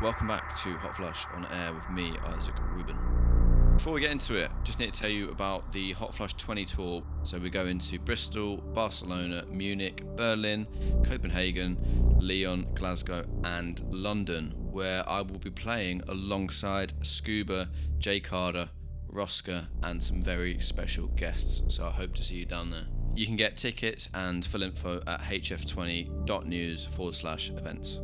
Welcome back to Hot Flush on air with me, Isaac Rubin. Before we get into it, just need to tell you about the Hot Flush 20 tour. So we go into Bristol, Barcelona, Munich, Berlin, Copenhagen, Lyon, Glasgow, and London, where I will be playing alongside Scuba, Jay Carter, Rosca, and some very special guests. So I hope to see you down there. You can get tickets and full info at hf20.news forward slash events.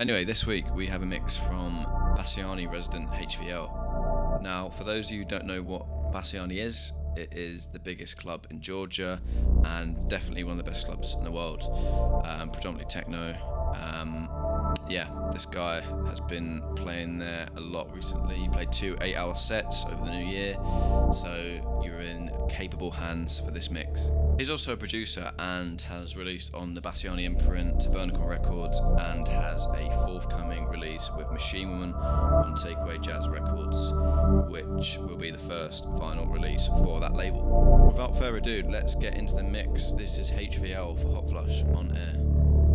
Anyway, this week we have a mix from Bassiani resident HVL. Now, for those of you who don't know what Bassiani is, it is the biggest club in Georgia and definitely one of the best clubs in the world. Um, predominantly techno. Um, yeah, this guy has been playing there a lot recently. He played two eight hour sets over the new year, so you're in capable hands for this mix. He's also a producer and has released on the Bassiani imprint, Tabernacle Records, and has a forthcoming release with Machine Woman on Takeaway Jazz Records, which will be the first final release for that label. Without further ado, let's get into the mix. This is HVL for Hot Flush on air.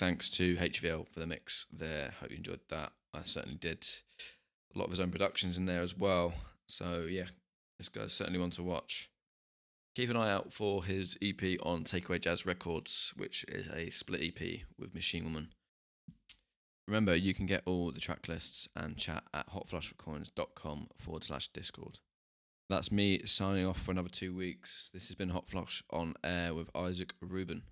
Thanks to HVL for the mix there. Hope you enjoyed that. I certainly did. A lot of his own productions in there as well. So yeah, this guy's certainly one to watch. Keep an eye out for his EP on Takeaway Jazz Records, which is a split EP with Machine Woman. Remember, you can get all the track lists and chat at hotflushrecordings.com forward slash discord. That's me signing off for another two weeks. This has been Hot Flush on air with Isaac Rubin.